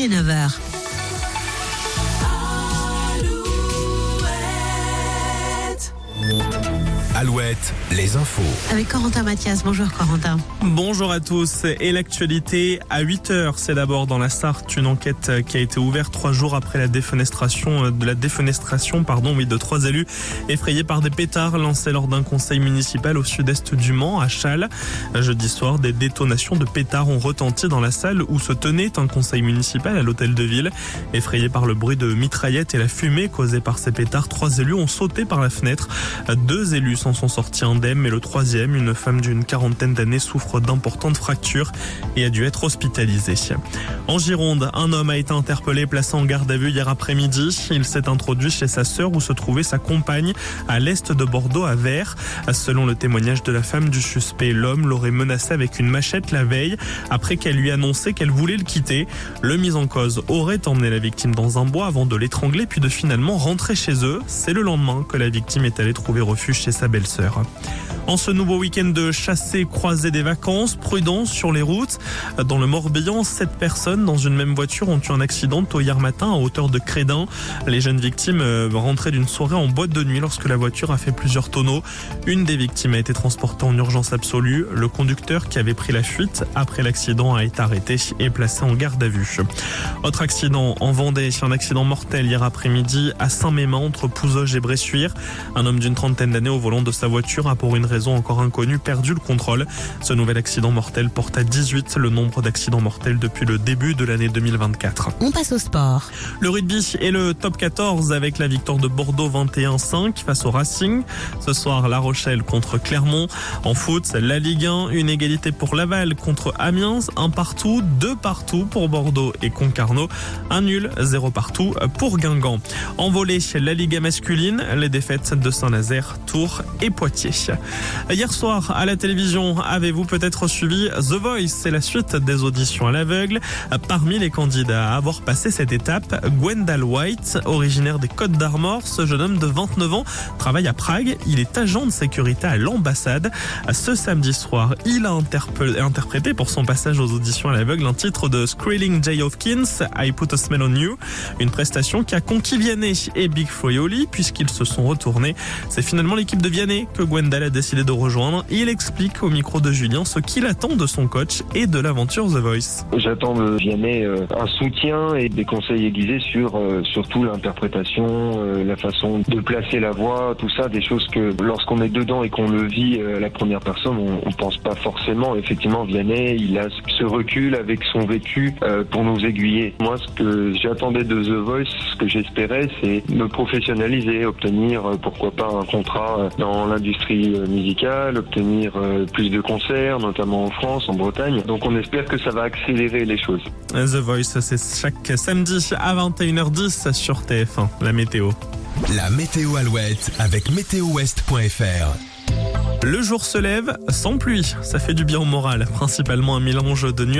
il est 9h. Alouette, les infos. Avec Corentin Mathias. Bonjour Corentin. Bonjour à tous. Et l'actualité à 8 heures, c'est d'abord dans la Sarthe une enquête qui a été ouverte trois jours après la défenestration de la défenestration, pardon, oui, de trois élus effrayés par des pétards lancés lors d'un conseil municipal au sud-est du Mans, à Châles. Jeudi soir, des détonations de pétards ont retenti dans la salle où se tenait un conseil municipal à l'hôtel de ville. Effrayés par le bruit de mitraillettes et la fumée causée par ces pétards, trois élus ont sauté par la fenêtre. Deux élus sont sont sortis indemnes, mais le troisième, une femme d'une quarantaine d'années, souffre d'importantes fractures et a dû être hospitalisée. En Gironde, un homme a été interpellé, placé en garde à vue hier après-midi. Il s'est introduit chez sa sœur où se trouvait sa compagne à l'est de Bordeaux, à Vers. Selon le témoignage de la femme du suspect, l'homme l'aurait menacé avec une machette la veille après qu'elle lui annonçait qu'elle voulait le quitter. Le mis en cause aurait emmené la victime dans un bois avant de l'étrangler puis de finalement rentrer chez eux. C'est le lendemain que la victime est allée trouver refuge chez sa En ce nouveau week-end de chassé croisé des vacances, prudence sur les routes. Dans le Morbihan, sept personnes dans une même voiture ont eu un accident tôt hier matin à hauteur de Crédin. Les jeunes victimes euh, rentraient d'une soirée en boîte de nuit lorsque la voiture a fait plusieurs tonneaux. Une des victimes a été transportée en urgence absolue. Le conducteur qui avait pris la fuite après l'accident a été arrêté et placé en garde à vue. Autre accident en Vendée, un accident mortel hier après-midi à Saint-Mémin entre Pouzoge et Bressuire. Un homme d'une trentaine d'années au volant de sa voiture a pour une raison encore inconnue perdu le contrôle. Ce nouvel accident mortel porte à 18 le nombre d'accidents mortels depuis le début de l'année 2024. On passe au sport. Le rugby est le top 14 avec la victoire de Bordeaux 21-5 face au Racing. Ce soir, La Rochelle contre Clermont. En foot, la Ligue 1, une égalité pour Laval contre Amiens, un partout, deux partout pour Bordeaux et Concarneau, un nul, zéro partout pour Guingamp. En volée, la Liga masculine, les défaites de Saint-Nazaire, Tours et Poitiers. Hier soir, à la télévision, avez-vous peut-être suivi The Voice? C'est la suite des auditions à l'aveugle. Parmi les candidats à avoir passé cette étape, Gwendal White, originaire des Côtes d'Armor, ce jeune homme de 29 ans travaille à Prague. Il est agent de sécurité à l'ambassade. Ce samedi soir, il a interprété pour son passage aux auditions à l'aveugle un titre de Skrelling J. Hopkins, I Put a Smell on You, une prestation qui a conquis Vianney et Big Foyoli puisqu'ils se sont retournés. C'est finalement l'équipe de Vianney que Gwendal a décidé de rejoindre. Il explique au micro de Julien ce qu'il attend de son coach et de l'aventure The Voice. J'attends de Vianney euh, un soutien et des conseils aiguisés sur euh, surtout l'interprétation, euh, la façon de placer la voix, tout ça, des choses que lorsqu'on est dedans et qu'on le vit à la première personne, on, on pense pas forcément. Effectivement, Vianney, il a ce recul avec son vécu pour nous aiguiller. Moi, ce que j'attendais de The Voice, ce que j'espérais, c'est me professionnaliser, obtenir pourquoi pas un contrat dans l'industrie musicale, obtenir plus de concerts, notamment en France, en Bretagne. Donc on espère que ça va accélérer les choses. The Voice, c'est chaque samedi à 21h10 sur TF1, la météo. La météo Alouette avec météowest.fr. Le jour se lève sans pluie, ça fait du bien au moral, principalement un mélange de nuages